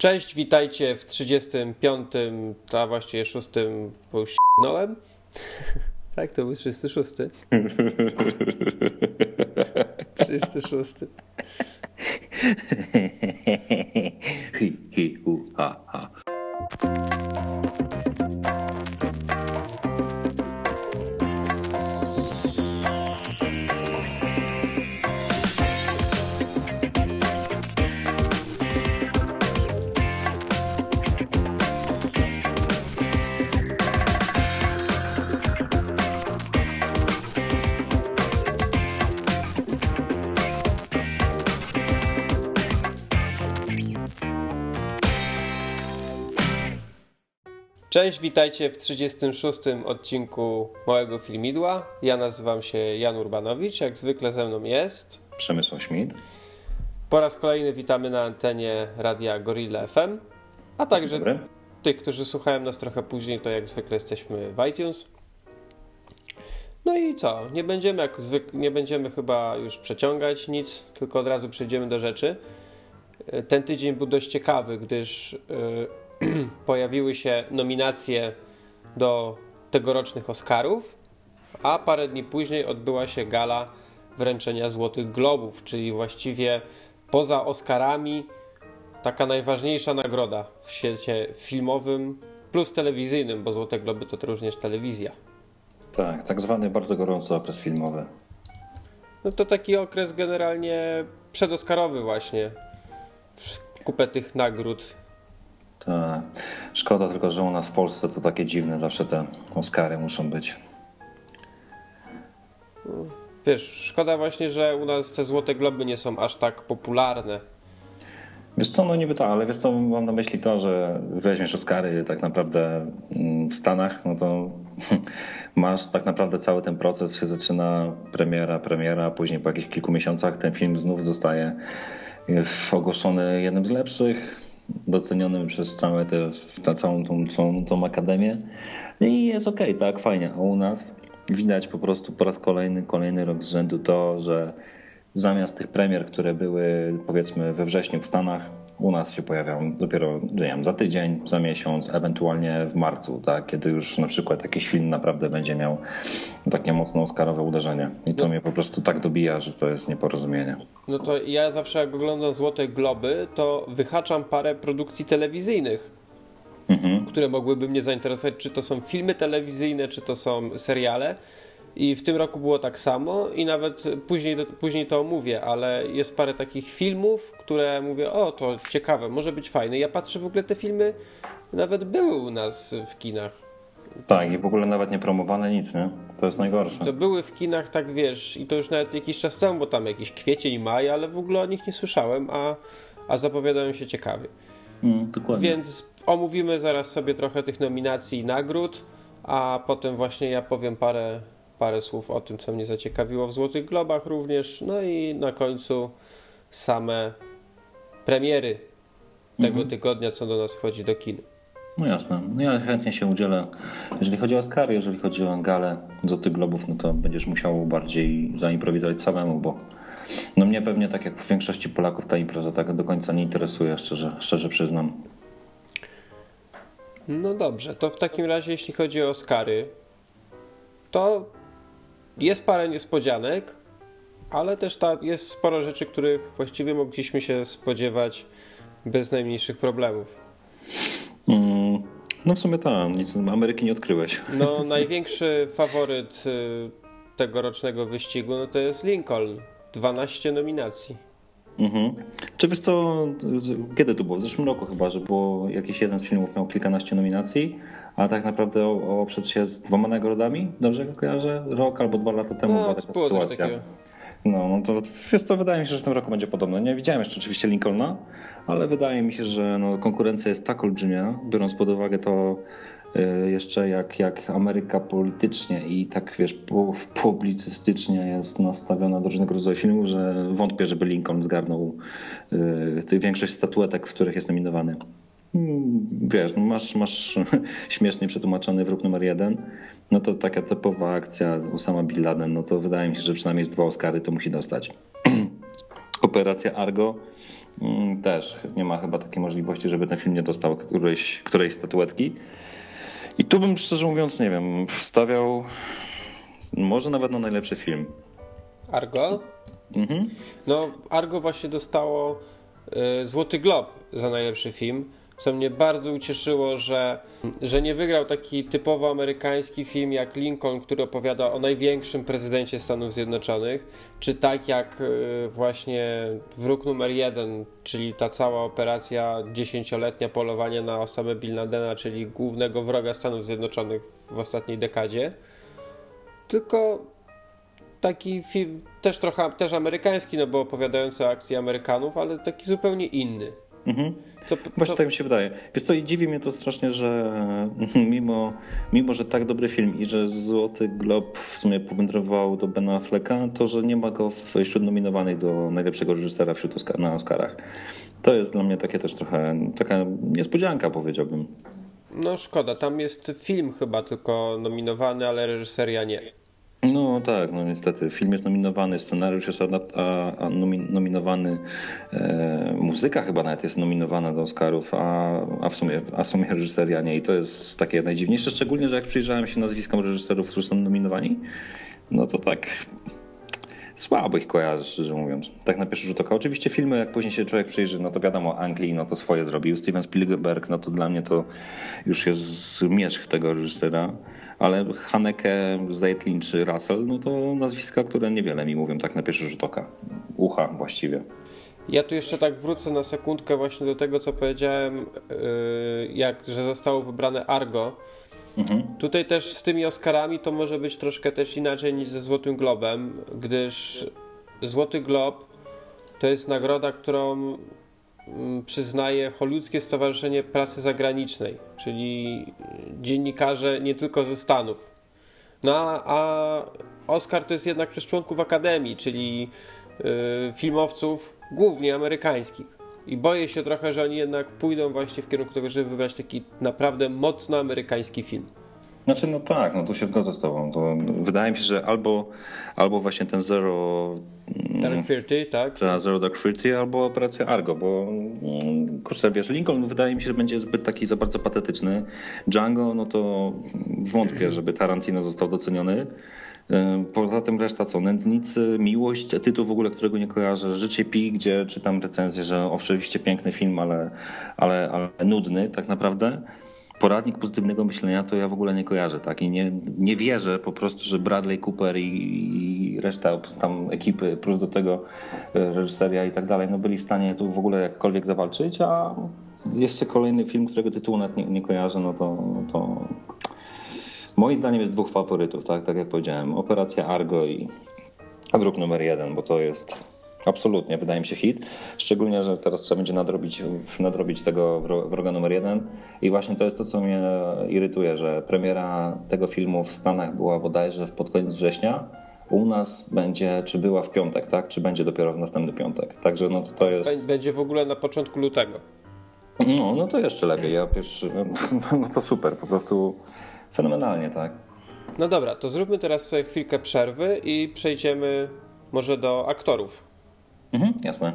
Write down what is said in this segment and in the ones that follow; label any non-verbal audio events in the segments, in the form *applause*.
Cześć, witajcie w 35, a właściwie 6, bo s***nąłem. tak, to był 36. 36. *laughs* hi, hi, hu, ha, ha. Cześć, witajcie w 36 odcinku Małego Filmidła. Ja nazywam się Jan Urbanowicz, jak zwykle ze mną jest. Przemysław Schmidt. Po raz kolejny witamy na antenie radia Gorilla FM, a także Dobry. tych, którzy słuchają nas trochę później, to jak zwykle jesteśmy w iTunes. No i co? Nie będziemy, jak zwyk- nie będziemy chyba już przeciągać nic, tylko od razu przejdziemy do rzeczy. Ten tydzień był dość ciekawy, gdyż e, *clears throat* pojawiły się nominacje do tegorocznych Oscarów, a parę dni później odbyła się gala wręczenia Złotych Globów, czyli właściwie poza Oscarami taka najważniejsza nagroda w świecie filmowym plus telewizyjnym, bo Złote Globy to również telewizja. Tak, tak zwany bardzo gorący okres filmowy. No to taki okres generalnie przedoskarowy właśnie. W kupę tych nagród. Tak. Szkoda tylko, że u nas w Polsce to takie dziwne zawsze te Oscary muszą być. Wiesz, szkoda właśnie, że u nas te Złote Globy nie są aż tak popularne. Wiesz co, no niby tak, ale wiesz co, mam na myśli to, że weźmiesz Oscary tak naprawdę mm, w Stanach, no to *laughs* masz tak naprawdę cały ten proces się zaczyna premiera, premiera, a później po jakichś kilku miesiącach ten film znów zostaje ogłoszony jednym z lepszych, docenionym przez całe te, ta całą tą, całą tą akademię. I jest okej, tak, fajnie, a u nas widać po prostu po raz kolejny, kolejny rok z rzędu to, że zamiast tych premier, które były powiedzmy we wrześniu w Stanach, u nas się pojawiają dopiero nie wiem, za tydzień, za miesiąc, ewentualnie w marcu, tak? kiedy już na przykład jakiś film naprawdę będzie miał takie mocno oscarowe uderzenie. I to mnie po prostu tak dobija, że to jest nieporozumienie. No to ja zawsze jak oglądam Złote Globy, to wyhaczam parę produkcji telewizyjnych, Mhm. które mogłyby mnie zainteresować, czy to są filmy telewizyjne, czy to są seriale. I w tym roku było tak samo i nawet później, później to omówię, ale jest parę takich filmów, które mówię, o to ciekawe, może być fajne. Ja patrzę w ogóle te filmy nawet były u nas w kinach. Tak, i w ogóle nawet nie promowane nic, nie? To jest najgorsze. To były w kinach, tak wiesz, i to już nawet jakiś czas temu, bo tam jakiś kwiecień, maj, ale w ogóle o nich nie słyszałem, a, a zapowiadają się ciekawie. Mm, dokładnie. Więc omówimy zaraz sobie trochę tych nominacji i nagród, a potem właśnie ja powiem parę, parę słów o tym, co mnie zaciekawiło w Złotych Globach również. No i na końcu same premiery tego tygodnia, co do nas wchodzi do kin. No jasne. No ja chętnie się udzielę. Jeżeli chodzi o Oscary, jeżeli chodzi o galę Złotych Globów, no to będziesz musiał bardziej zaimprowizować samemu, bo no mnie pewnie tak jak w większości Polaków ta impreza tak do końca nie interesuje, szczerze, szczerze przyznam. No dobrze, to w takim razie jeśli chodzi o Oscary, to jest parę niespodzianek, ale też ta, jest sporo rzeczy, których właściwie mogliśmy się spodziewać bez najmniejszych problemów. Mm, no w sumie tak, nic Ameryki nie odkryłeś. No, *laughs* największy faworyt y, tegorocznego wyścigu no to jest Lincoln. 12 nominacji. Mhm. Czy wiesz co, kiedy to było? W zeszłym roku chyba, że było jakiś jeden z filmów miał kilkanaście nominacji, a tak naprawdę o- oprzedł się z dwoma nagrodami, dobrze kojarzę? Rok albo dwa lata temu była No, taka było coś sytuacja. No, no to wiesz co, wydaje mi się, że w tym roku będzie podobne. Nie widziałem jeszcze oczywiście Lincolna, ale wydaje mi się, że no, konkurencja jest tak olbrzymia, biorąc pod uwagę to jeszcze jak, jak Ameryka politycznie i tak wiesz, pu- publicystycznie jest nastawiona do różnego rodzaju filmów, że wątpię, żeby Lincoln zgarnął y, większość statuetek, w których jest nominowany. Mm, Wiesz, no masz, masz *laughs* śmiesznie przetłumaczony wróg numer jeden, no to taka typowa akcja z Usama Bin Laden, no to wydaje mi się, że przynajmniej z dwa Oscary to musi dostać. *clears throat* Operacja Argo mm, też nie ma chyba takiej możliwości, żeby ten film nie dostał którejś, którejś statuetki. I tu bym szczerze mówiąc, nie wiem, wstawiał może nawet na najlepszy film. Argo? Mhm. No, Argo właśnie dostało y, Złoty Glob za najlepszy film co mnie bardzo ucieszyło, że, że nie wygrał taki typowo amerykański film jak Lincoln, który opowiada o największym prezydencie Stanów Zjednoczonych, czy tak jak y, właśnie Wróg numer jeden, czyli ta cała operacja dziesięcioletnia polowania na osobę Bill Ladena, czyli głównego wroga Stanów Zjednoczonych w ostatniej dekadzie. Tylko taki film też trochę też amerykański, no bo opowiadający o akcji Amerykanów, ale taki zupełnie inny. Mhm. Co, Właśnie co... tak mi się wydaje. Wiesz co, i dziwi mnie to strasznie, że *laughs* mimo, mimo, że tak dobry film i że Złoty Glob w sumie powędrował do Bena Afflecka, to, że nie ma go wśród nominowanych do najlepszego reżysera wśród Oscar, na Oscarach. To jest dla mnie takie też trochę taka niespodzianka, powiedziałbym. No szkoda, tam jest film chyba tylko nominowany, ale reżyseria nie. No tak, no niestety. Film jest nominowany, scenariusz jest a, a nominowany, e, muzyka chyba nawet jest nominowana do Oscarów, a, a, w sumie, a w sumie reżyseria nie. I to jest takie najdziwniejsze, szczególnie, że jak przyjrzałem się nazwiskom reżyserów, którzy są nominowani, no to tak słabo ich kojarzę, szczerze mówiąc. Tak na pierwszy rzut oka. Oczywiście filmy, jak później się człowiek przyjrzy, no to wiadomo, Anglii, no to swoje zrobił. Steven Spielberg, no to dla mnie to już jest mieszk tego reżysera ale Haneke, Zeitlin czy Russell, no to nazwiska, które niewiele mi mówią tak na pierwszy rzut oka. Ucha właściwie. Ja tu jeszcze tak wrócę na sekundkę właśnie do tego, co powiedziałem, yy, jak, że zostało wybrane Argo. Mhm. Tutaj też z tymi Oscarami to może być troszkę też inaczej niż ze Złotym Globem, gdyż Złoty Glob to jest nagroda, którą Mm, przyznaje Hollywoodzkie Stowarzyszenie Prasy Zagranicznej, czyli dziennikarze nie tylko ze Stanów. No a Oscar to jest jednak przez członków Akademii, czyli y, filmowców głównie amerykańskich. I boję się trochę, że oni jednak pójdą właśnie w kierunku tego, żeby wybrać taki naprawdę mocno amerykański film. Znaczy, no tak, no tu się zgodzę z tobą. To wydaje mi się, że albo, albo właśnie ten Zero... Dark Thirty, tak? Zero Dark Thirty, albo Operacja Argo, bo mm, kurczę, wiesz, Lincoln wydaje mi się, że będzie zbyt taki za bardzo patetyczny. Django, no to wątpię, żeby Tarantino został doceniony. Poza tym reszta co? Nędznicy, Miłość, tytuł w ogóle, którego nie kojarzę. Życie Pi, gdzie czytam recenzję, że oczywiście piękny film, ale, ale, ale nudny tak naprawdę poradnik pozytywnego myślenia to ja w ogóle nie kojarzę, tak? I nie, nie wierzę po prostu, że Bradley Cooper i, i reszta tam ekipy, plus do tego e, reżyseria i tak dalej, no byli w stanie tu w ogóle jakkolwiek zawalczyć, a jeszcze kolejny film, którego tytułu nawet nie, nie kojarzę, no to, to moim zdaniem jest dwóch faworytów, tak? Tak jak powiedziałem, Operacja Argo i grup numer jeden, bo to jest Absolutnie, wydaje mi się hit. Szczególnie, że teraz trzeba będzie nadrobić, nadrobić tego wroga numer jeden. I właśnie to jest to, co mnie irytuje, że premiera tego filmu w Stanach była bodajże pod koniec września. U nas będzie, czy była w piątek, tak? Czy będzie dopiero w następny piątek. Także no to jest. Będzie w ogóle na początku lutego. No, no to jeszcze lepiej. Ja pierwszy, *laughs* no to super, po prostu fenomenalnie, tak? No dobra, to zróbmy teraz chwilkę przerwy i przejdziemy może do aktorów. Mhm, jasne.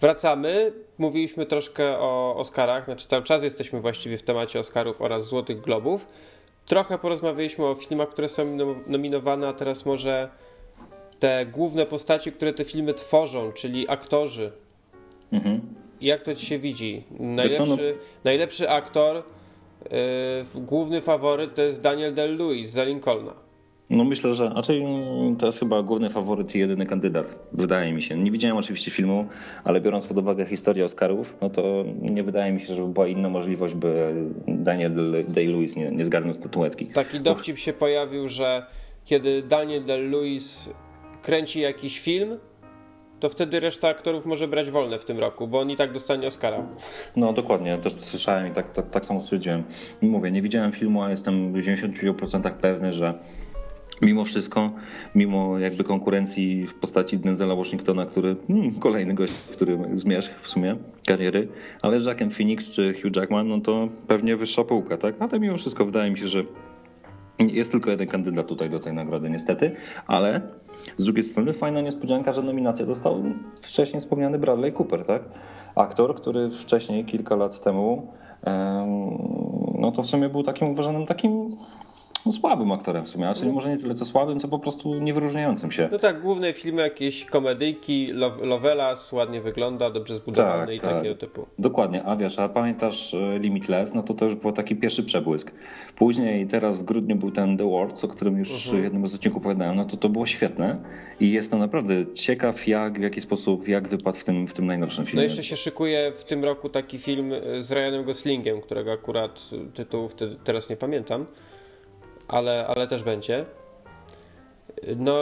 Wracamy. Mówiliśmy troszkę o Oscarach, znaczy cały czas jesteśmy właściwie w temacie Oscarów oraz Złotych Globów. Trochę porozmawialiśmy o filmach, które są nominowane, a teraz może te główne postaci, które te filmy tworzą, czyli aktorzy. Mhm. Jak to ci się widzi? Najlepszy, najlepszy aktor, główny faworyt to jest Daniel Day-Lewis za Lincolna. No myślę, że raczej to jest chyba główny faworyt i jedyny kandydat, wydaje mi się. Nie widziałem oczywiście filmu, ale biorąc pod uwagę historię Oscarów, no to nie wydaje mi się, że była inna możliwość, by Daniel Day-Lewis nie, nie zgarnął statuetki. Taki dowcip się pojawił, że kiedy Daniel Day-Lewis kręci jakiś film, to wtedy reszta aktorów może brać wolne w tym roku, bo on i tak dostanie Oscara. No dokładnie, też to słyszałem i tak, tak, tak samo stwierdziłem. Mówię, nie widziałem filmu, ale jestem w 90% pewny, że Mimo wszystko, mimo jakby konkurencji w postaci Denzela Washingtona, który hmm, kolejny gość, który zmierzch w sumie kariery, ale Jackiem Phoenix czy Hugh Jackman, no to pewnie wyższa półka, tak? Ale mimo wszystko wydaje mi się, że Jest tylko jeden kandydat tutaj do tej nagrody, niestety, ale z drugiej strony fajna niespodzianka, że nominację dostał wcześniej wspomniany Bradley Cooper, tak? Aktor, który wcześniej, kilka lat temu, no to w sumie był takim uważanym takim no, słabym aktorem w sumie, a czyli może nie tyle co słabym, co po prostu niewyróżniającym się. No tak, główne filmy jakieś komedyjki, Lovelas, ładnie wygląda, dobrze zbudowany tak, i tak. takiego typu. Dokładnie, a wiesz, a pamiętasz e, Limitless, no to to już był taki pierwszy przebłysk. Później teraz w grudniu był ten The World, o którym już uh-huh. jednym z odcinków opowiadałem, no to to było świetne i jestem naprawdę ciekaw jak, w jaki sposób, jak wypadł w tym, w tym najnowszym filmie. No jeszcze się szykuje w tym roku taki film z Ryanem Goslingiem, którego akurat tytułów teraz nie pamiętam ale, ale też będzie. No,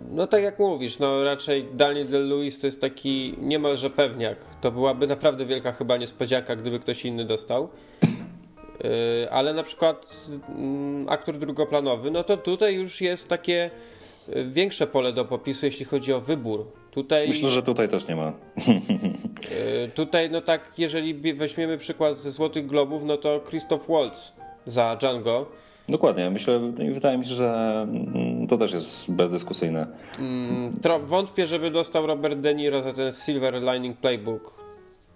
no tak jak mówisz, no raczej Daniel Day-Lewis to jest taki niemalże pewniak. To byłaby naprawdę wielka chyba niespodzianka, gdyby ktoś inny dostał. Yy, ale na przykład yy, aktor drugoplanowy, no to tutaj już jest takie yy, większe pole do popisu, jeśli chodzi o wybór. Tutaj, Myślę, że tutaj też nie ma. Yy, *laughs* tutaj, no tak, jeżeli weźmiemy przykład ze Złotych Globów, no to Christoph Waltz za Django Dokładnie. Myślę, wydaje mi się, że mm, to też jest bezdyskusyjne. Mm, wątpię, żeby dostał Robert De Niro za ten Silver Lining Playbook.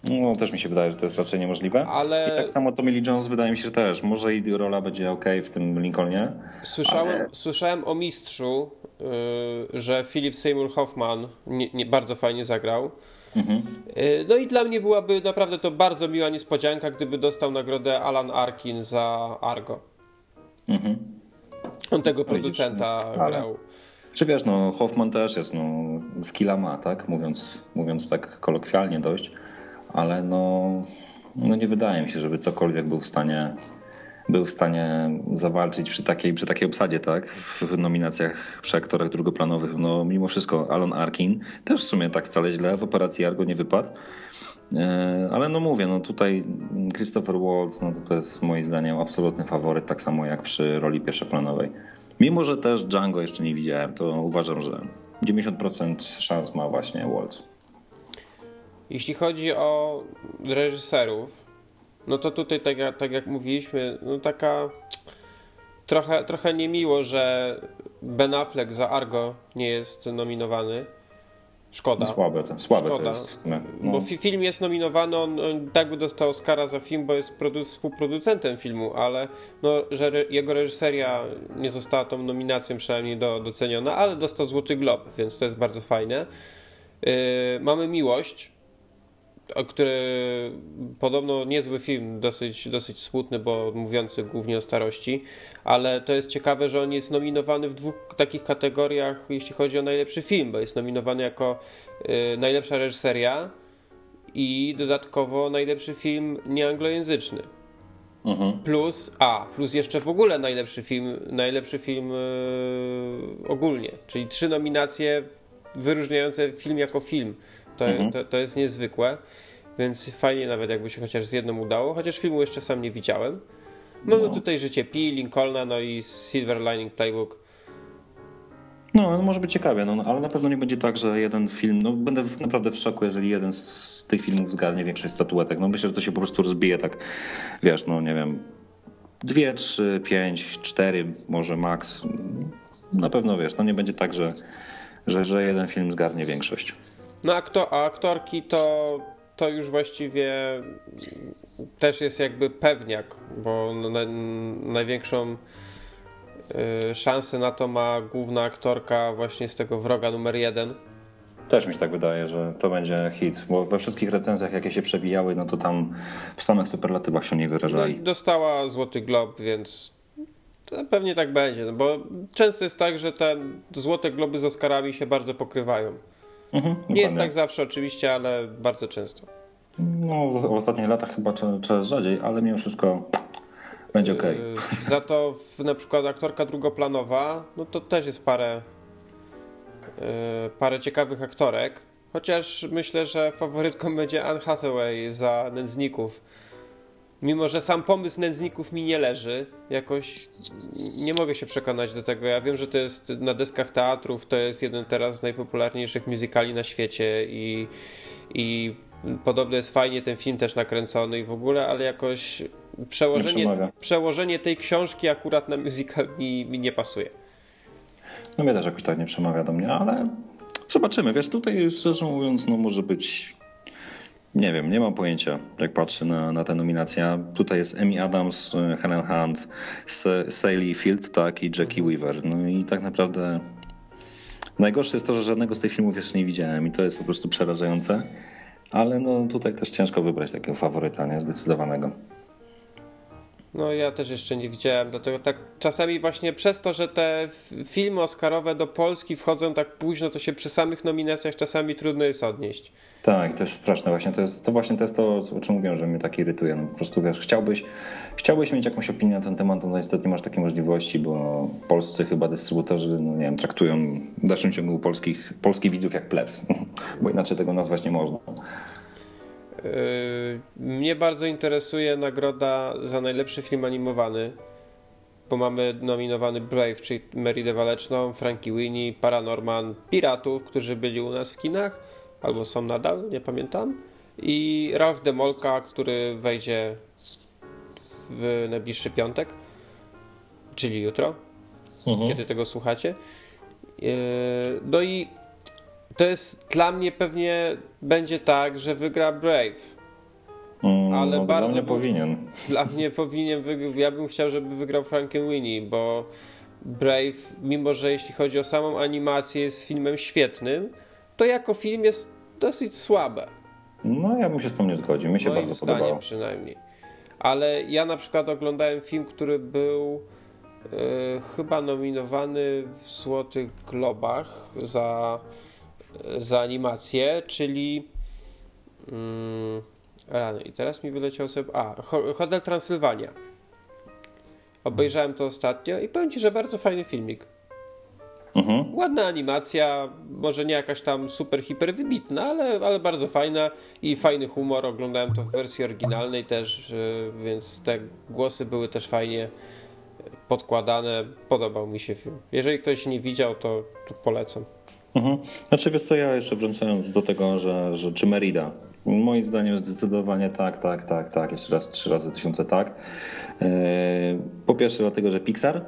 No, też mi się wydaje, że to jest raczej niemożliwe. Ale... I tak samo Tommy Lee Jones wydaje mi się, że też. Może i rola będzie ok w tym Lincolnie. Słyszałem, ale... słyszałem o mistrzu, yy, że Philip Seymour Hoffman nie, nie, bardzo fajnie zagrał. Mhm. Yy, no i dla mnie byłaby naprawdę to bardzo miła niespodzianka, gdyby dostał nagrodę Alan Arkin za Argo. Mhm. On tego producenta ale... grał. Czy wiesz, no Hoffman też jest, no skilla ma, tak? Mówiąc, mówiąc tak kolokwialnie dość, ale no, no nie wydaje mi się, żeby cokolwiek był w stanie był w stanie zawalczyć przy takiej, przy takiej obsadzie, tak? W nominacjach przy aktorach drugoplanowych. No mimo wszystko Alan Arkin też w sumie tak wcale źle w operacji Argo nie wypadł. E, ale no mówię, no tutaj Christopher Waltz, no to, to jest moim zdaniem absolutny faworyt, tak samo jak przy roli pierwszoplanowej. Mimo, że też Django jeszcze nie widziałem, to uważam, że 90% szans ma właśnie Waltz. Jeśli chodzi o reżyserów, no to tutaj, tak jak, tak jak mówiliśmy, no taka trochę, trochę niemiło, że Ben Affleck za Argo nie jest nominowany. Szkoda. Słabe, to, słabe Szkoda. No. Bo film jest nominowany, on, on tak by dostał Oscara za film, bo jest produ- współproducentem filmu, ale no, że re- jego reżyseria nie została tą nominacją przynajmniej do, doceniona, ale dostał Złoty Glob, więc to jest bardzo fajne. Yy, mamy Miłość, który podobno niezły film, dosyć, dosyć smutny, bo mówiący głównie o starości, ale to jest ciekawe, że on jest nominowany w dwóch takich kategoriach, jeśli chodzi o najlepszy film, bo jest nominowany jako y, najlepsza reżyseria i dodatkowo najlepszy film nieanglojęzyczny. Mhm. Plus, a, plus jeszcze w ogóle najlepszy film, najlepszy film yy, ogólnie, czyli trzy nominacje wyróżniające film jako film. To, mhm. to, to, jest niezwykłe, więc fajnie nawet jakby się chociaż z jedną udało, chociaż filmu jeszcze sam nie widziałem. Mamy no. tutaj Życie Pi, Lincolna, no i Silver Lining Playbook. No, no, może być ciekawie, no, ale na pewno nie będzie tak, że jeden film, no będę naprawdę w szoku, jeżeli jeden z tych filmów zgarnie większość statuetek. No myślę, że to się po prostu rozbije tak, wiesz, no nie wiem, dwie, trzy, pięć, cztery, może maks. Na pewno, wiesz, no nie będzie tak, że, że, że jeden film zgarnie większość. No a, kto, a aktorki to, to już właściwie też jest jakby pewniak, bo na, największą y, szansę na to ma główna aktorka właśnie z tego wroga numer jeden. Też mi się tak wydaje, że to będzie hit, bo we wszystkich recenzjach, jakie się przewijały, no to tam w samych superlatywach się nie wyrażali. No i dostała Złoty Glob, więc pewnie tak będzie, no bo często jest tak, że te Złote Globy z Oscarami się bardzo pokrywają. Mhm, nie jest tak zawsze oczywiście, ale bardzo często. No, w, ostatnich latach chyba coraz rzadziej, ale mimo wszystko będzie ok. Yy, za to w, na przykład aktorka drugoplanowa, no to też jest parę, yy, parę ciekawych aktorek. Chociaż myślę, że faworytką będzie Anne Hathaway za Nędzników Mimo, że sam pomysł nędzników mi nie leży, jakoś nie mogę się przekonać do tego. Ja wiem, że to jest na deskach teatrów, to jest jeden teraz z najpopularniejszych musicali na świecie i, i podobno jest fajnie ten film też nakręcony i w ogóle, ale jakoś przełożenie, przełożenie tej książki akurat na musical mi, mi nie pasuje. No mnie też jakoś tak nie przemawia do mnie, ale zobaczymy. Wiesz, tutaj szczerze mówiąc, no może być nie wiem, nie mam pojęcia, jak patrzę na, na te nominacje. Tutaj jest Amy Adams, Helen Hunt, Sally Field, tak, i Jackie Weaver. No i tak naprawdę najgorsze jest to, że żadnego z tych filmów jeszcze nie widziałem i to jest po prostu przerażające. Ale no tutaj też ciężko wybrać takiego faworyta, nie? Zdecydowanego. No ja też jeszcze nie widziałem, dlatego tak czasami właśnie przez to, że te filmy oscarowe do Polski wchodzą tak późno, to się przy samych nominacjach czasami trudno jest odnieść. Tak, jest straszne właśnie. To, jest, to właśnie to jest to, o czym mówiłem, że mnie tak irytuje. No po prostu wiesz, chciałbyś, chciałbyś mieć jakąś opinię na ten temat, no niestety nie masz takiej możliwości, bo polscy chyba dystrybutorzy, no nie wiem, traktują w dalszym ciągu polskich, polskich widzów jak plebs, *laughs* bo inaczej tego nazwać nie można. Yy, mnie bardzo interesuje nagroda za najlepszy film animowany, bo mamy nominowany Brave, czyli Meridę Waleczną, Frankie Winnie, Paranorman, Piratów, którzy byli u nas w kinach, albo są nadal, nie pamiętam, i Ralph Demolka, który wejdzie w najbliższy piątek, czyli jutro, mhm. kiedy tego słuchacie. Yy, no i to jest dla mnie pewnie będzie tak, że wygra Brave. Mm, ale no, bardzo. Dla mnie powinien. Dla mnie *laughs* powinien. Ja bym chciał, żeby wygrał Frankenweenie, bo Brave, mimo że jeśli chodzi o samą animację, jest filmem świetnym, to jako film jest dosyć słabe. No, ja bym się z tym nie zgodził. Mi się Moim bardzo podobało. przynajmniej. Ale ja na przykład oglądałem film, który był yy, chyba nominowany w Złotych Globach za za animację, czyli mm, rany. I teraz mi wyleciał sobie. A, Hotel Transylwania. Obejrzałem to ostatnio i powiem ci, że bardzo fajny filmik. Mhm. Ładna animacja, może nie jakaś tam super, hiper wybitna, ale, ale bardzo fajna i fajny humor. Oglądałem to w wersji oryginalnej też, więc te głosy były też fajnie podkładane. Podobał mi się film. Jeżeli ktoś nie widział, to, to polecam. Mhm. Znaczy wiesz co, ja jeszcze wracając do tego, że, że czy Merida, moim zdaniem zdecydowanie tak, tak, tak, tak, jeszcze raz trzy razy tysiące tak. E, po pierwsze dlatego, że Pixar,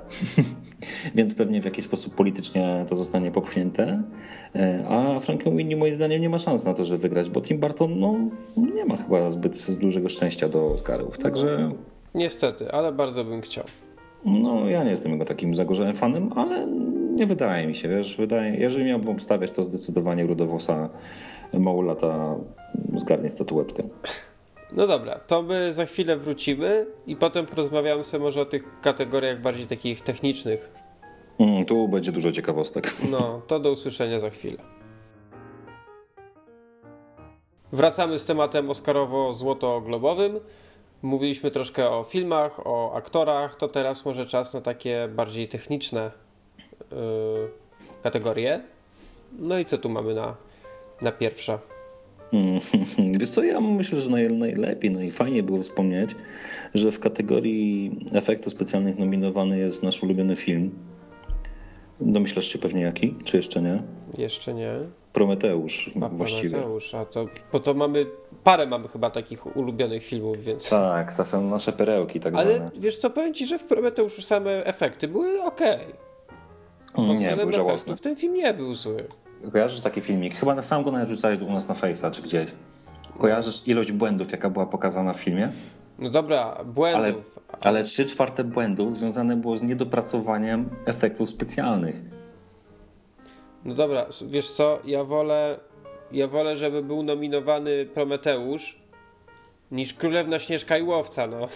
*laughs* więc pewnie w jakiś sposób politycznie to zostanie popchnięte, e, a Frankenweenie moim zdaniem nie ma szans na to, żeby wygrać, bo Tim Burton no, nie ma chyba zbyt dużego szczęścia do Oscarów, także... Niestety, ale bardzo bym chciał. No, ja nie jestem jego takim zagorzałym fanem, ale nie wydaje mi się, wiesz, wydaje, jeżeli miałbym obstawiać, to zdecydowanie Rudowosa Maulata zgarnie statuetkę. No dobra, to my za chwilę wrócimy i potem porozmawiamy sobie może o tych kategoriach bardziej takich technicznych. Mm, tu będzie dużo ciekawostek. No, to do usłyszenia za chwilę. Wracamy z tematem Oscarowo-złoto-globowym. Mówiliśmy troszkę o filmach, o aktorach, to teraz może czas na takie bardziej techniczne kategorie. No i co tu mamy na, na pierwsza? *laughs* Wiesz co, ja myślę, że naj, najlepiej, najfajniej było wspomnieć, że w kategorii efektów specjalnych nominowany jest nasz ulubiony film. Domyślasz się pewnie jaki, czy jeszcze nie? Jeszcze nie. Prometeusz a, właściwie. Prometeusz, a to, bo to mamy, parę mamy chyba takich ulubionych filmów, więc... Tak, to są nasze perełki tak Ale zwane. wiesz co, powiem Ci, że w Prometeuszu same efekty były ok. Nie, był żałosny. Ten film nie był zły. Kojarzysz taki filmik? Chyba na sam go nawet rzucałeś u nas na Face'a czy gdzieś. Kojarzysz ilość błędów, jaka była pokazana w filmie? No dobra, błędów. Ale, trzy czwarte błędów związane było z niedopracowaniem efektów specjalnych. No dobra, wiesz co, ja wolę, ja wolę, żeby był nominowany Prometeusz niż Królewna Śnieżka i Łowca, no.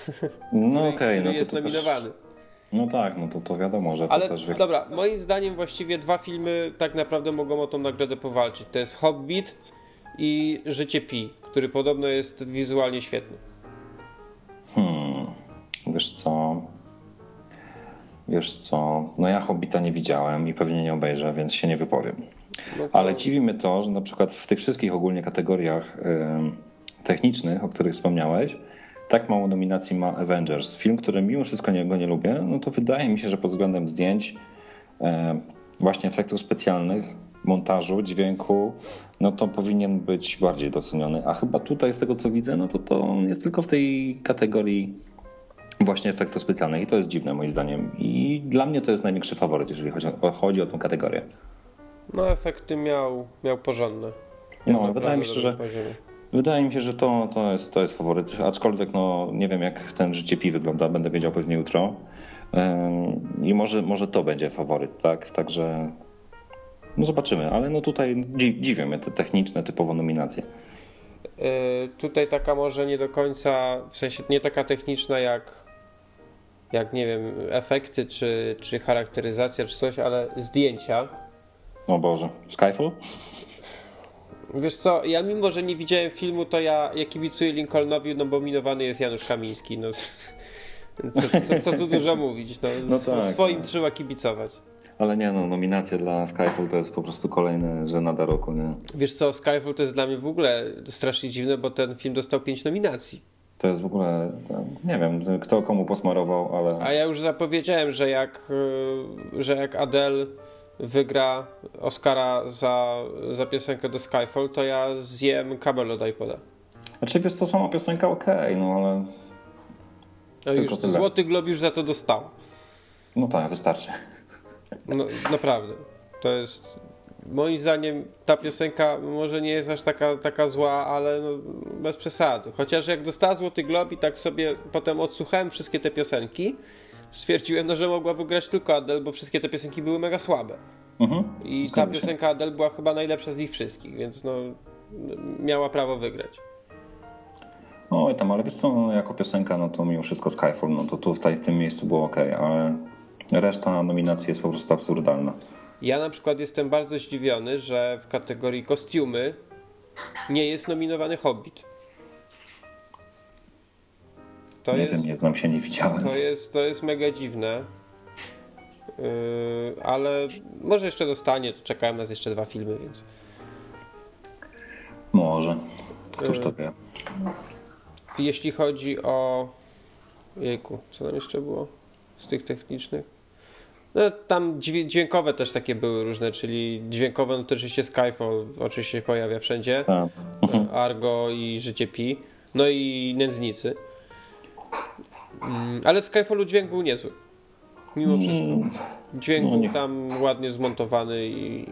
No okej, okay, no to jest to nominowany. Też... No tak, no to, to wiadomo, że Ale to też... dobra, moim zdaniem właściwie dwa filmy tak naprawdę mogą o tą nagrodę powalczyć. To jest Hobbit i Życie Pi, który podobno jest wizualnie świetny. Hmm, wiesz co... Wiesz co, no ja Hobbita nie widziałem i pewnie nie obejrzę, więc się nie wypowiem. No to... Ale dziwi mnie to, że na przykład w tych wszystkich ogólnie kategoriach yy, technicznych, o których wspomniałeś, tak mało nominacji ma Avengers. Film, który mimo wszystko nie, go nie lubię, no to wydaje mi się, że pod względem zdjęć, e, właśnie efektów specjalnych, montażu, dźwięku, no to powinien być bardziej doceniony. A chyba tutaj z tego co widzę, no to to jest tylko w tej kategorii Właśnie efektu specjalnych i to jest dziwne moim zdaniem. I dla mnie to jest największy faworyt, jeżeli chodzi o, chodzi o tą kategorię. No efekty miał, miał porządne. no, wydaje mi się, że poziomie. Wydaje mi się, że to, to, jest, to jest faworyt, aczkolwiek no, nie wiem jak ten życie pi wygląda, będę wiedział pewnie jutro. I może, może to będzie faworyt, tak? Także no zobaczymy, ale no tutaj dziwią mnie te techniczne typowo nominacje. Yy, tutaj taka może nie do końca, w sensie nie taka techniczna jak, jak nie wiem, efekty czy, czy charakteryzacja czy coś, ale zdjęcia. O Boże, Skyfall? Wiesz co, ja mimo, że nie widziałem filmu, to ja, ja kibicuję Lincolnowi, no bo minowany jest Janusz Kamiński. No, co, co, co tu dużo mówić, no, no tak, swoim tak. trzeba kibicować. Ale nie no, nominacja dla Skyfall to jest po prostu kolejny żenada roku, nie? Wiesz co, Skyfall to jest dla mnie w ogóle strasznie dziwne, bo ten film dostał pięć nominacji. To jest w ogóle, nie wiem, kto komu posmarował, ale... A ja już zapowiedziałem, że jak, y, że jak Adele wygra Oscara za, za piosenkę do Skyfall, to ja zjem kabel od iPoda. Znaczy wiesz, to sama piosenka okej, okay, no ale... No już Złoty Glob już za to dostał. No tak, wystarczy. No, naprawdę. To jest. Moim zdaniem ta piosenka może nie jest aż taka, taka zła, ale no, bez przesady. Chociaż jak dostała Złoty Glob i tak sobie potem odsłuchałem wszystkie te piosenki, stwierdziłem, no, że mogła wygrać tylko Adele, bo wszystkie te piosenki były mega słabe. Mhm. I ta piosenka Adele była chyba najlepsza z nich wszystkich, więc no, miała prawo wygrać. Oj tam, ale wiesz co, no, jako piosenka, no to mimo wszystko Skyfall, no to tutaj w tym miejscu było ok, ale Reszta nominacji jest po prostu absurdalna. Ja na przykład jestem bardzo zdziwiony, że w kategorii kostiumy nie jest nominowany Hobbit. To nie jest, wiem, nie znam się, nie widziałem. To jest, to jest mega dziwne. Yy, ale może jeszcze dostanie, to czekałem nas jeszcze dwa filmy, więc. Może. Któż to yy, wie. Jeśli chodzi o. Jejku, co tam jeszcze było z tych technicznych? No, tam dźwiękowe też takie były różne, czyli dźwiękowe, no to oczywiście Skyfall oczywiście się pojawia wszędzie. Tak. Argo i Życie Pi. No i Nędznicy. Mm, ale w Skyfallu dźwięk był niezły. Mimo mm. wszystko. Dźwięk no, był tam ładnie zmontowany i,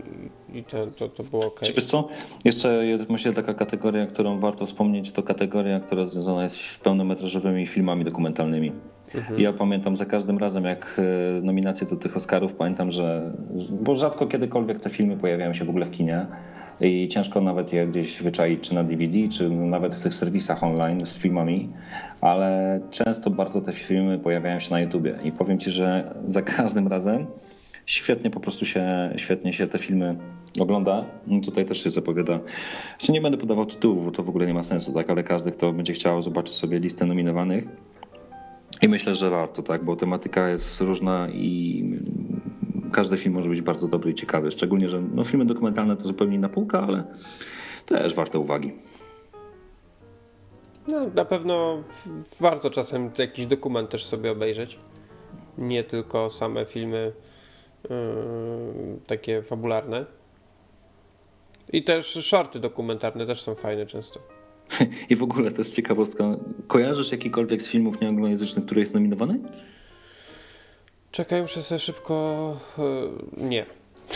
i to, to, to było ok. Wiesz co? Jeszcze myślę, taka kategoria, którą warto wspomnieć, to kategoria, która związana jest z pełnometrażowymi filmami dokumentalnymi. Mhm. Ja pamiętam za każdym razem, jak e, nominacje do tych Oscarów, pamiętam, że. Bo rzadko kiedykolwiek te filmy pojawiają się w ogóle w kinie i ciężko nawet je gdzieś wyczaić, czy na DVD, czy nawet w tych serwisach online z filmami, ale często bardzo te filmy pojawiają się na YouTubie i powiem Ci, że za każdym razem świetnie po prostu się, świetnie się te filmy ogląda. No tutaj też się zapowiada. Znaczy nie będę podawał tytułów, bo to w ogóle nie ma sensu, tak? ale każdy, kto będzie chciał zobaczyć sobie listę nominowanych, i myślę, że warto, tak, bo tematyka jest różna i każdy film może być bardzo dobry i ciekawy. Szczególnie, że no, filmy dokumentalne to zupełnie inna półka, ale też warte uwagi. No, na pewno warto czasem jakiś dokument też sobie obejrzeć. Nie tylko same filmy yy, takie fabularne. I też shorty dokumentarne też są fajne często. *laughs* I w ogóle to jest ciekawostka. Kojarzysz jakikolwiek z filmów nieanglojęzycznych, który jest nominowany? Czekaj, muszę sobie szybko... E, nie.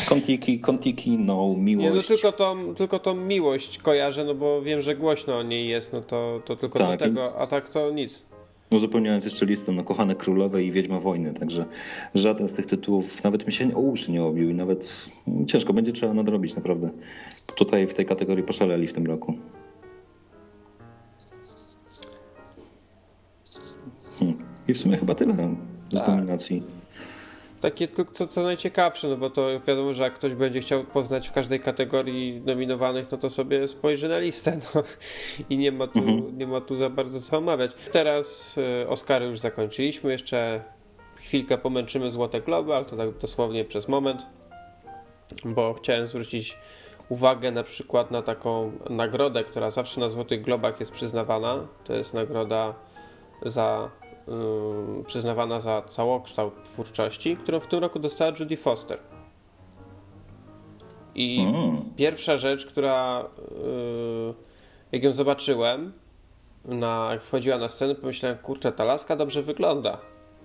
Kontiki, Kontiki, no, miłość. Nie, no tylko tą, tylko tą miłość kojarzę, no bo wiem, że głośno o niej jest, no to, to tylko tak, dlatego, a tak to nic. No zupełniając jeszcze listę, no Kochane Królowe i Wiedźma Wojny, także żaden z tych tytułów nawet mi się o uszy nie obił i nawet ciężko będzie trzeba nadrobić naprawdę. Tutaj w tej kategorii poszaleli w tym roku. I w sumie chyba tyle z tak. nominacji. Takie co, co najciekawsze, no bo to wiadomo, że jak ktoś będzie chciał poznać w każdej kategorii nominowanych, no to sobie spojrzy na listę no. i nie ma, tu, mhm. nie ma tu za bardzo co omawiać. Teraz y, Oscary już zakończyliśmy, jeszcze chwilkę pomęczymy Złote Globy, ale to tak dosłownie przez moment, bo chciałem zwrócić uwagę na przykład na taką nagrodę, która zawsze na Złotych Globach jest przyznawana. To jest nagroda za przyznawana za całokształt twórczości, którą w tym roku dostała Judy Foster. I mm. pierwsza rzecz, która y, jak ją zobaczyłem, na, jak wchodziła na scenę, pomyślałem, kurczę, ta laska dobrze wygląda.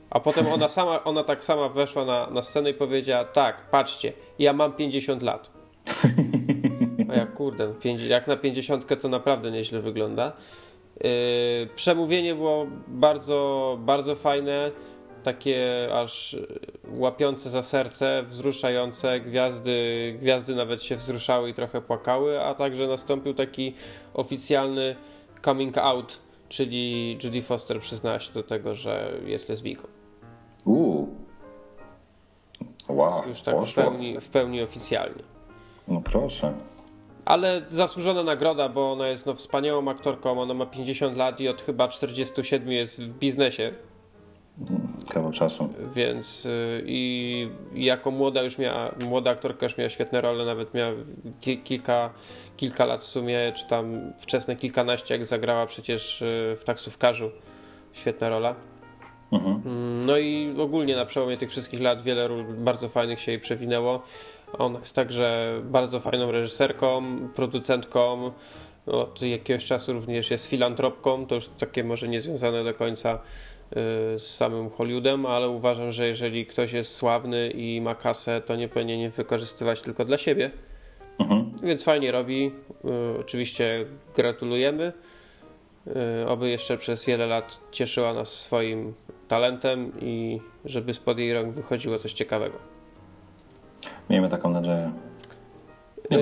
A potem ona *laughs* sama, ona tak sama weszła na, na scenę i powiedziała, tak, patrzcie, ja mam 50 lat. *laughs* A jak kurde, jak na 50 to naprawdę nieźle wygląda. Yy, przemówienie było bardzo, bardzo fajne, takie aż łapiące za serce, wzruszające, gwiazdy, gwiazdy nawet się wzruszały i trochę płakały, a także nastąpił taki oficjalny coming out, czyli Judy Foster przyznała się do tego, że jest lesbijką. Uuu. Wow, Już tak w pełni, w pełni oficjalnie. No proszę. Ale zasłużona nagroda, bo ona jest no, wspaniałą aktorką, ona ma 50 lat i od chyba 47 jest w biznesie. Kawał czasu. Więc y, i, jako młoda już miała, młoda aktorka już miała świetne role, nawet miała kilka, kilka lat w sumie, czy tam wczesne kilkanaście, jak zagrała przecież y, w taksówkarzu. Świetna rola. Mhm. Mm, no i ogólnie na przełomie tych wszystkich lat wiele ról bardzo fajnych się jej przewinęło. Ona jest także bardzo fajną reżyserką, producentką. Od jakiegoś czasu również jest filantropką. To już takie może niezwiązane do końca y, z samym Hollywoodem, ale uważam, że jeżeli ktoś jest sławny i ma kasę, to nie powinien je wykorzystywać tylko dla siebie. Mhm. Więc fajnie robi. Y, oczywiście gratulujemy. Y, oby jeszcze przez wiele lat cieszyła nas swoim talentem i żeby spod jej rąk wychodziło coś ciekawego. Miejmy taką nadzieję. No.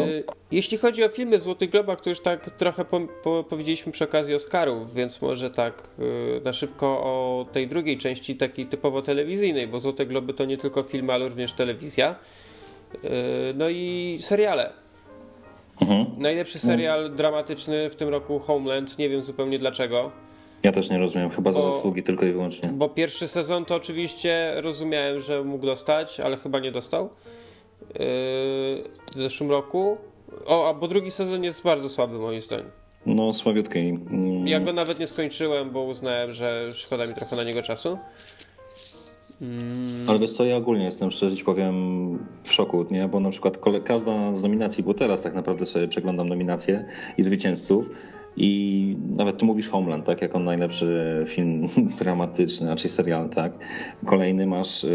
Jeśli chodzi o filmy w Złotych Globach, to już tak trochę po, po, powiedzieliśmy przy okazji Oscarów, więc może tak y, na szybko o tej drugiej części, takiej typowo telewizyjnej, bo Złote Globy to nie tylko filmy, ale również telewizja. Y, no i seriale. Mhm. Najlepszy serial mhm. dramatyczny w tym roku Homeland, nie wiem zupełnie dlaczego. Ja też nie rozumiem, chyba za zasługi tylko i wyłącznie. Bo pierwszy sezon to oczywiście rozumiałem, że mógł dostać, ale chyba nie dostał w zeszłym roku. O, a bo drugi sezon jest bardzo słaby moim zdaniem. No, słabiutki. Mm. Ja go nawet nie skończyłem, bo uznałem, że szkoda mi trochę na niego czasu. Mm. Ale wiesz co, ja ogólnie jestem, szczerze ci powiem, w szoku, nie? Bo na przykład każda z nominacji, bo teraz tak naprawdę sobie przeglądam nominacje i zwycięzców i nawet tu mówisz Homeland, tak, jako najlepszy film *laughs* dramatyczny, raczej serial, tak. Kolejny masz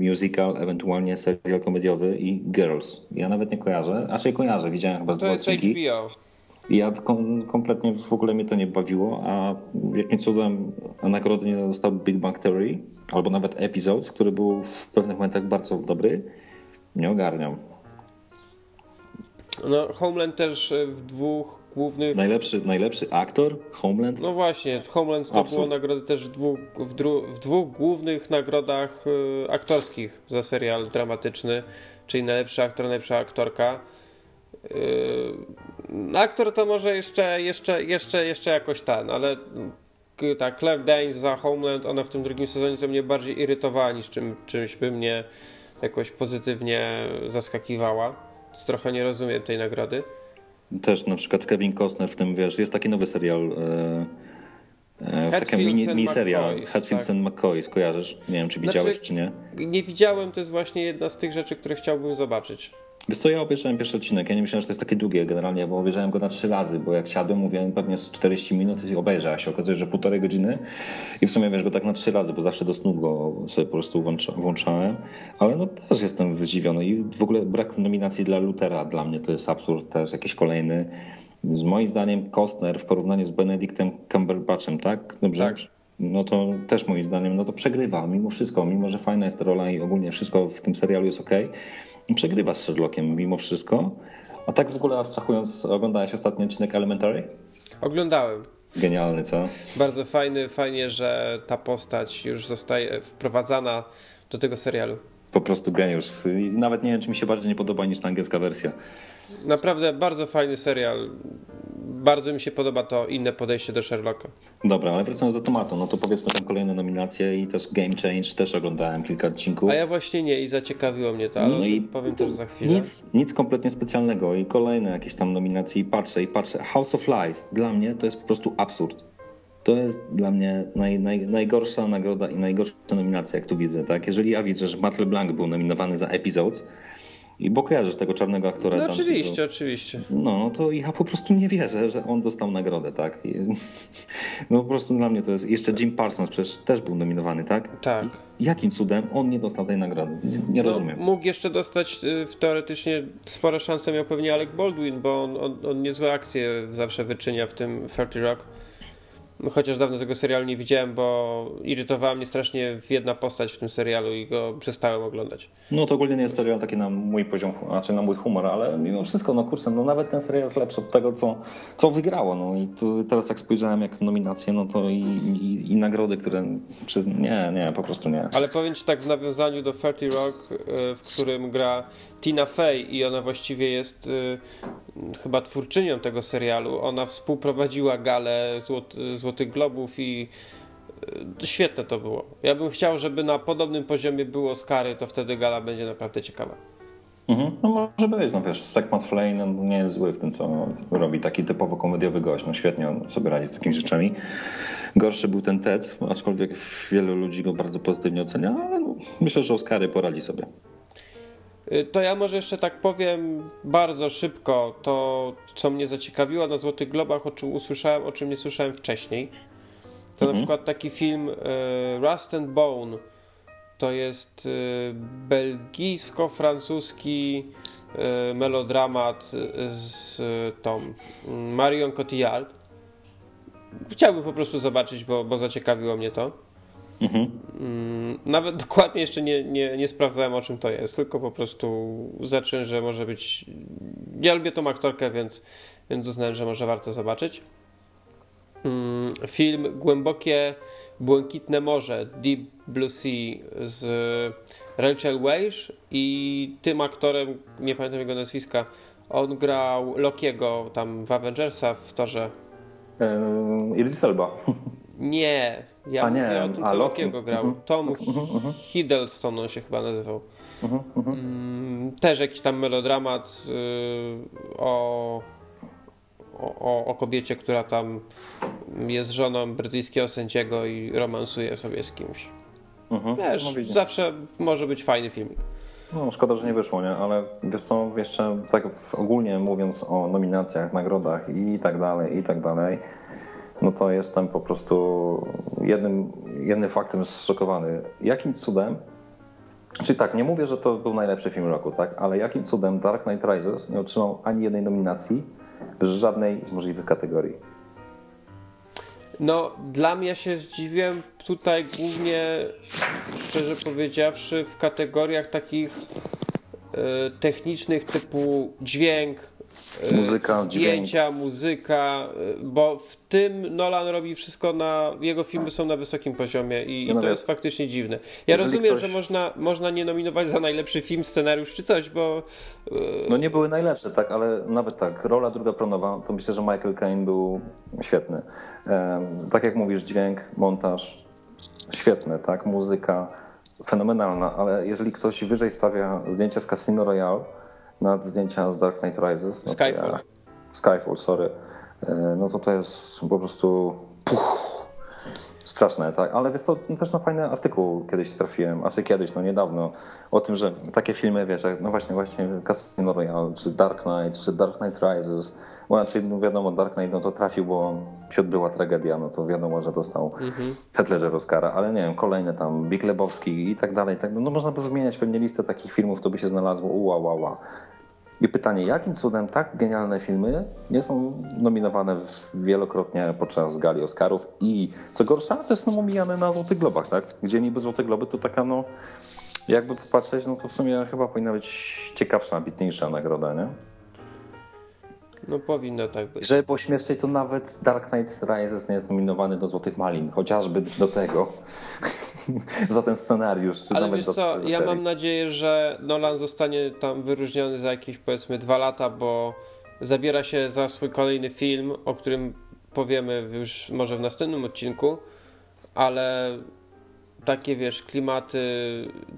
musical, ewentualnie serial komediowy i Girls. Ja nawet nie kojarzę, raczej kojarzę, widziałem chyba z To jest HBO. Ja kom, kompletnie w ogóle mnie to nie bawiło, a jakim cudem nagrody nie dostał Big Bang Theory, albo nawet Episodes, który był w pewnych momentach bardzo dobry, nie ogarniam. No, Homeland też w dwóch głównych... Najlepszy, najlepszy aktor? Homeland? No właśnie, Homeland zdobyło nagrody też w dwóch, w, w dwóch głównych nagrodach y, aktorskich za serial dramatyczny, czyli najlepszy aktor, najlepsza aktorka. Y, aktor to może jeszcze, jeszcze, jeszcze, jeszcze jakoś ten, ale tak, Claire Danes za Homeland, ona w tym drugim sezonie to mnie bardziej irytowała niż czym, czymś by mnie jakoś pozytywnie zaskakiwała. Trochę nie rozumiem tej nagrody. Też na przykład Kevin Costner w tym, wiesz, jest taki nowy serial, e, e, taka mini, miniseria Hatfields tak. and McCoy, skojarzysz? Nie wiem, czy widziałeś, znaczy, czy nie? Nie widziałem, to jest właśnie jedna z tych rzeczy, które chciałbym zobaczyć. Wiesz co, ja obejrzałem pierwszy odcinek, ja nie myślałem, że to jest takie długie generalnie, bo obejrzałem go na trzy razy, bo jak siadłem, mówiłem pewnie z 40 minut i obejrzę, a się okazuje, że półtorej godziny i w sumie wiesz go tak na trzy razy, bo zawsze do snu go sobie po prostu włączałem, ale no też jestem zdziwiony i w ogóle brak nominacji dla Lutera dla mnie to jest absurd też jakiś kolejny. Z moim zdaniem Kostner w porównaniu z Benedictem Cumberbatchem, tak? Dobrze? Tak no to też moim zdaniem no to przegrywa mimo wszystko, mimo że fajna jest ta rola i ogólnie wszystko w tym serialu jest ok, przegrywa z Sherlockiem mimo wszystko. A tak w ogóle abstrahując, oglądałeś ostatni odcinek Elementary? Oglądałem. Genialny, co? Bardzo fajny, fajnie, że ta postać już zostaje wprowadzana do tego serialu. Po prostu geniusz. Nawet nie wiem, czy mi się bardziej nie podoba niż ta angielska wersja. Naprawdę bardzo fajny serial bardzo mi się podoba to inne podejście do Sherlocka. Dobra, ale wracając do tematu, no to powiedzmy tam kolejne nominacje i też Game Change, też oglądałem kilka odcinków. A ja właśnie nie i zaciekawiło mnie to, ale no i powiem też za chwilę. Nic, nic kompletnie specjalnego i kolejne jakieś tam nominacje i patrzę i patrzę. House of Lies, dla mnie to jest po prostu absurd. To jest dla mnie naj, naj, najgorsza nagroda i najgorsza nominacja, jak tu widzę. Tak? Jeżeli ja widzę, że Matt LeBlanc był nominowany za Episodes, I bo kojarzysz tego czarnego aktora. No oczywiście, był- oczywiście. No, no to ja po prostu nie wierzę, że on dostał nagrodę, tak? I- *laughs* No po prostu dla mnie to jest... Jeszcze Jim Parsons przecież też był nominowany, tak? Tak. I Jakim cudem on nie dostał tej nagrody? Nie, nie No, rozumiem. mógł jeszcze dostać y, w- teoretycznie spore szanse miał pewnie Alec Baldwin, bo on, on, on niezłe akcje zawsze wyczynia w tym 30 Rock. No, chociaż dawno tego serialu nie widziałem, bo irytowała mnie strasznie jedna postać w tym serialu i go przestałem oglądać. No to ogólnie nie jest serial taki na mój poziom, znaczy na mój humor, ale mimo wszystko, no kurczę, no nawet ten serial jest lepszy od tego, co, co wygrało. No i tu teraz jak spojrzałem jak nominacje, no to i, i, i nagrody, które przyzna... Nie, nie, po prostu nie. Ale powiem Ci tak w nawiązaniu do 30 Rock, y, w którym gra Tina Fey i ona właściwie jest y, chyba twórczynią tego serialu. Ona współprowadziła galę Złot, Złotych Globów i y, świetne to było. Ja bym chciał, żeby na podobnym poziomie było Oscary, to wtedy gala będzie naprawdę ciekawa. Mhm. No może być, no wiesz, Segment Flay no, nie jest zły w tym, co robi. Taki typowo komediowy gość, no świetnie on sobie radzi z takimi rzeczami. Gorszy był ten Ted, aczkolwiek wielu ludzi go bardzo pozytywnie ocenia, ale no, myślę, że Oscary poradzi sobie. Y, To ja może jeszcze tak powiem bardzo szybko to, co mnie zaciekawiło na Złotych Globach, o czym usłyszałem, o czym nie słyszałem wcześniej. To na przykład taki film y, Rust and Bone. To jest y, belgijsko-francuski melodramat z tą mm, Marion Cotillard. Chciałbym po prostu zobaczyć, bo, bo zaciekawiło mnie to. Mhm. Mm, Nawet *laughs* dokładnie jeszcze nie, nie, nie sprawdzałem o czym to jest, tylko po prostu zacząłem, że może być. Ja lubię tą aktorkę, więc, więc uznałem, że może warto zobaczyć. Mm, Film Głębokie Błękitne Morze, Deep Blue Sea z Rachel Weisz i tym aktorem, nie pamiętam jego nazwiska, on grał Lokiego tam w Avengersa w torze. Eee, Idris Elba. *laughs* Nie, ja A nie, o tym, co Loki. Lokiego grał. Mhm. Tom Hiddleston on się chyba nazywał. Mhm, mhm. Mm, Też jakiś tam melodramat y, o, o, o kobiecie, która tam jest żoną brytyjskiego sędziego i romansuje sobie z kimś. Mhm. Wiesz, No, zawsze może być fajny filmik. No, szkoda, że nie wyszło, nie? Ale wiesz co, jeszcze tak ogólnie mówiąc o nominacjach, nagrodach i tak dalej, i tak dalej, no to jestem po prostu jednym, jednym faktem zszokowany. Jakim cudem, czyli tak, nie mówię, że to był najlepszy film roku, tak? Ale jakim cudem Dark Knight Rises nie otrzymał ani jednej nominacji w żadnej z możliwych kategorii? No, dla mnie się zdziwiłem tutaj głównie, szczerze powiedziawszy, w kategoriach takich e, technicznych typu dźwięk, Muzyka, zdjęcia, muzyka, e, bo w tym Nolan robi wszystko na, jego filmy są na wysokim poziomie i, i No to jest faktycznie dziwne. Ja rozumiem, ktoś- że można, można nie nominować za najlepszy film, scenariusz czy coś, bo e, No nie były najlepsze, tak, ale nawet tak, rola druga pronowa, to myślę, że Michael Caine był świetny. Tak jak mówisz, dźwięk, montaż, świetny, tak, muzyka, fenomenalna, ale jeżeli ktoś wyżej stawia zdjęcia z Casino Royale nad zdjęcia z Dark Knight Rises, no Skyfall. Ja, Skyfall, sorry, e, no to to jest po prostu puch, straszne, tak, ale jest to też na fajny artykuł kiedyś trafiłem, a czy kiedyś, no niedawno, o tym, że takie filmy, wiesz, jak, no właśnie, właśnie Casino Royale, czy Dark Knight, czy Dark Knight Rises, bo znaczy, no wiadomo, Dark Knight, no to trafił, bo się odbyła tragedia, no to wiadomo, że dostał Heath Ledger Oscara, ale nie wiem, kolejne tam, Big Lebowski i tak dalej, tak, no można by wymieniać pewnie listę takich filmów, to by się znalazło, ua, ua, ua. I pytanie, jakim cudem tak genialne filmy nie są nominowane wielokrotnie podczas gali Oscarów i co gorsza, też są omijane na Złotych Globach, tak? Gdzie niby Złote Globy to taka, no, jakby popatrzeć, no to w sumie chyba powinna być ciekawsza, ambitniejsza nagroda, nie? No powinno tak być. Żeby pośmieszczej, to nawet Dark Knight Rises nie jest nominowany do Złotych Malin, chociażby do tego, *laughs* za ten scenariusz, czy Ale nawet wiesz do co, ja mam nadzieję, że Nolan zostanie tam wyróżniony za jakieś powiedzmy dwa lata, bo zabiera się za swój kolejny film, o którym powiemy już może w następnym odcinku, ale takie wiesz, klimaty,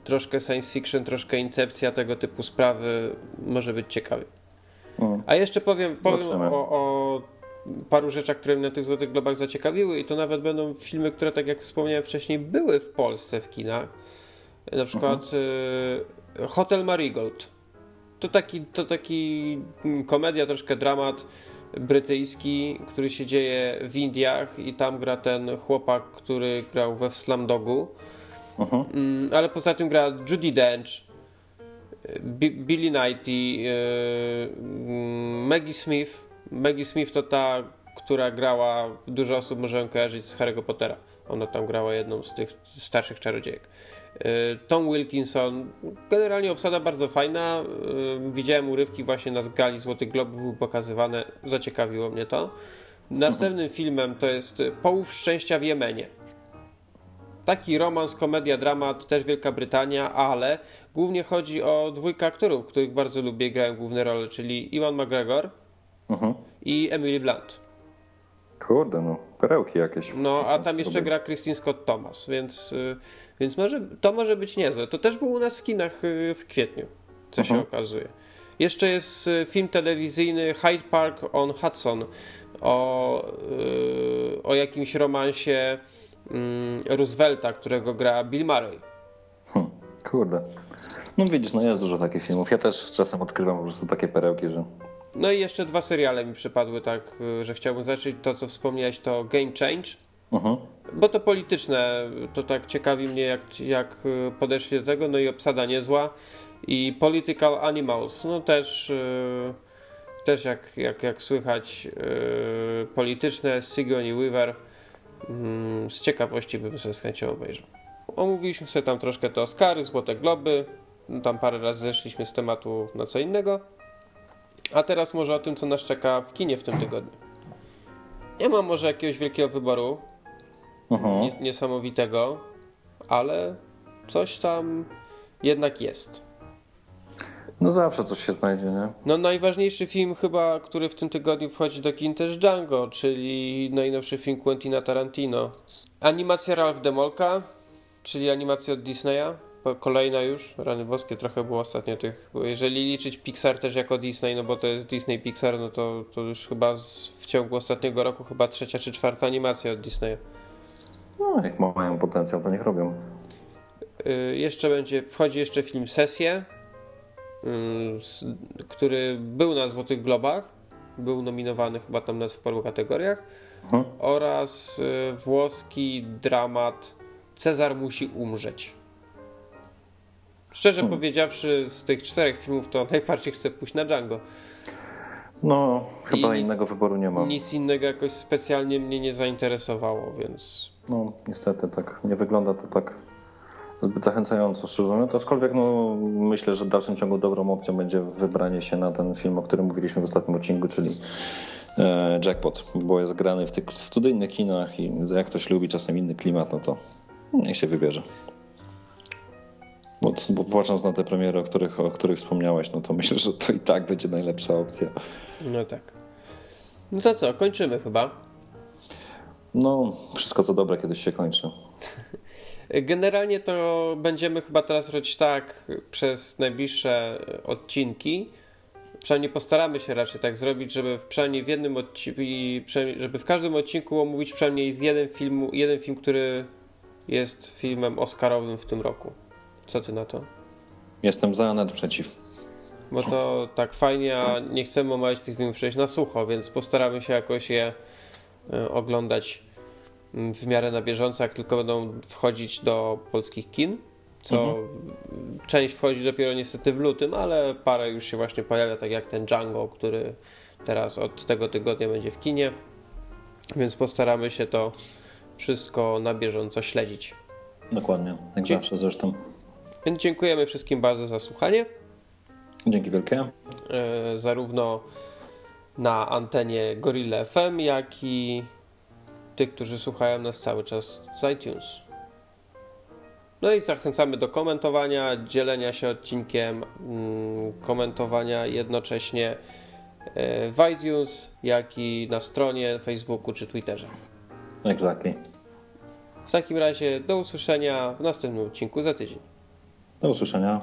troszkę science fiction, troszkę incepcja, tego typu sprawy może być ciekawe. Mm. A jeszcze powiem, powiem o, o paru rzeczach, które mnie na tych Złotych Globach zaciekawiły i to nawet będą filmy, które tak jak wspomniałem wcześniej były w Polsce w kinach. Na przykład Mhm. y, Hotel Marigold. to taki, to taki mm, komedia, troszkę dramat brytyjski, który się dzieje w Indiach i tam gra ten chłopak, który grał we Slumdogu. Uh-huh. Ale poza tym gra Judy Dench, Billy Knighty, yy, Maggie Smith. Maggie Smith to ta, która grała, dużo osób może ją kojarzyć z Harry'ego Pottera. Ona tam grała jedną z tych starszych czarodziejek. Y, Tom Wilkinson, generalnie obsada bardzo fajna. Y, widziałem urywki właśnie na gali Złotych Globów pokazywane, zaciekawiło mnie to. Następnym filmem to jest Połów Szczęścia w Jemenie. Taki romans, komedia, dramat, też Wielka Brytania, ale głównie chodzi o dwójkę aktorów, których bardzo lubię, grają główne role, czyli Iwan McGregor uh-huh. i Emily Blunt. Kurde, no, perełki jakieś. No, a tam jeszcze gra Christine Scott Thomas, więc, y, więc może, to może być niezłe. To też był u nas w kinach y, w kwietniu, co uh-huh. się mhm. okazuje. Jeszcze jest y, film telewizyjny Hyde Park on Hudson o, o jakimś romansie Roosevelta, którego gra Bill Murray. Hmm, kurde. No widzisz, no jest dużo takich filmów. Ja też czasem odkrywam po prostu takie perełki, że no i jeszcze dwa seriale mi przypadły tak, y, że chciałbym zacząć to, co wspomniałeś, to Game Change. Uh-huh. Bo to polityczne, to tak ciekawi mnie, jak, jak y, podeszli do tego. No i obsada niezła. I Political Animals, no też, yy, też jak, jak, jak słychać, polityczne, Sigourney Weaver. Yy, z ciekawości bym sobie z chęcią obejrzał. Omówiliśmy sobie tam troszkę te Oscary, Złote Globy. No tam parę razy zeszliśmy z tematu na co innego. A teraz może o tym, co nas czeka w kinie w tym tygodniu. Nie mam może jakiegoś wielkiego wyboru, uh-huh. niesamowitego, ale coś tam jednak jest. No zawsze coś się znajdzie, nie? No najważniejszy film chyba, który w tym tygodniu wchodzi do kin też Django, czyli najnowszy film Quentina Tarantino. Animacja Ralph Demolka, czyli animacja od Disneya kolejna już, rany boskie, trochę było ostatnio tych, bo jeżeli liczyć Pixar też jako Disney, no bo to jest Disney Pixar, no to, to już chyba z, w ciągu ostatniego roku chyba trzecia czy czwarta animacja od Disneya. No, jak mają potencjał, to niech robią. Yy, jeszcze będzie, wchodzi jeszcze film Sesje, który był na Złotych Globach, był nominowany chyba tam w paru kategoriach, oraz yy, włoski dramat Cezar musi umrzeć. Szczerze hmm. powiedziawszy, z tych czterech filmów to *laughs* najbardziej chcę pójść na Django. No, chyba I innego wyboru nie ma. Nic innego jakoś specjalnie mnie nie zainteresowało, więc. No, niestety tak. Nie wygląda to tak zbyt zachęcająco, szczerze mówiąc. Aczkolwiek no, myślę, że w dalszym ciągu dobrą opcją będzie wybranie się na ten film, o którym mówiliśmy w ostatnim odcinku, czyli e, Jackpot, bo jest grany w tych studyjnych kinach i jak ktoś lubi czasem inny klimat, no to niech się wybierze. Bo, bo patrząc na te premiery, o których, o których wspomniałeś, no to myślę, że to i tak będzie najlepsza opcja. No tak. No to co, kończymy chyba? No, wszystko co dobre kiedyś się kończy. *laughs* Generalnie to będziemy chyba teraz robić tak przez najbliższe odcinki. Przynajmniej postaramy się raczej tak zrobić, żeby w, przynajmniej w jednym odcinku, żeby w każdym odcinku omówić przynajmniej z jeden film, jeden film, który jest filmem Oscarowym w tym roku. Co ty na to? Jestem za, nawet przeciw. Bo to tak fajnie, a nie chcemy omawiać tych filmów przejść na sucho, więc postaramy się jakoś je e, oglądać w miarę na bieżąco, jak tylko będą wchodzić do polskich kin. Co mhm. część wchodzi dopiero niestety w lutym, ale parę już się właśnie pojawia, tak jak ten Django, który teraz od tego tygodnia będzie w kinie. Więc postaramy się to wszystko na bieżąco śledzić. Dokładnie, jak Dzie zawsze zresztą. Więc dziękujemy wszystkim bardzo za słuchanie. Dzięki wielkie. E, zarówno na antenie Gorilla FM, jak i tych, którzy słuchają nas cały czas z iTunes. No i zachęcamy do komentowania, dzielenia się odcinkiem, mm, komentowania jednocześnie e, w iTunes, jak i na stronie, Facebooku czy Twitterze. Exactly. W takim razie do usłyszenia w następnym odcinku za tydzień. Do usłyszenia.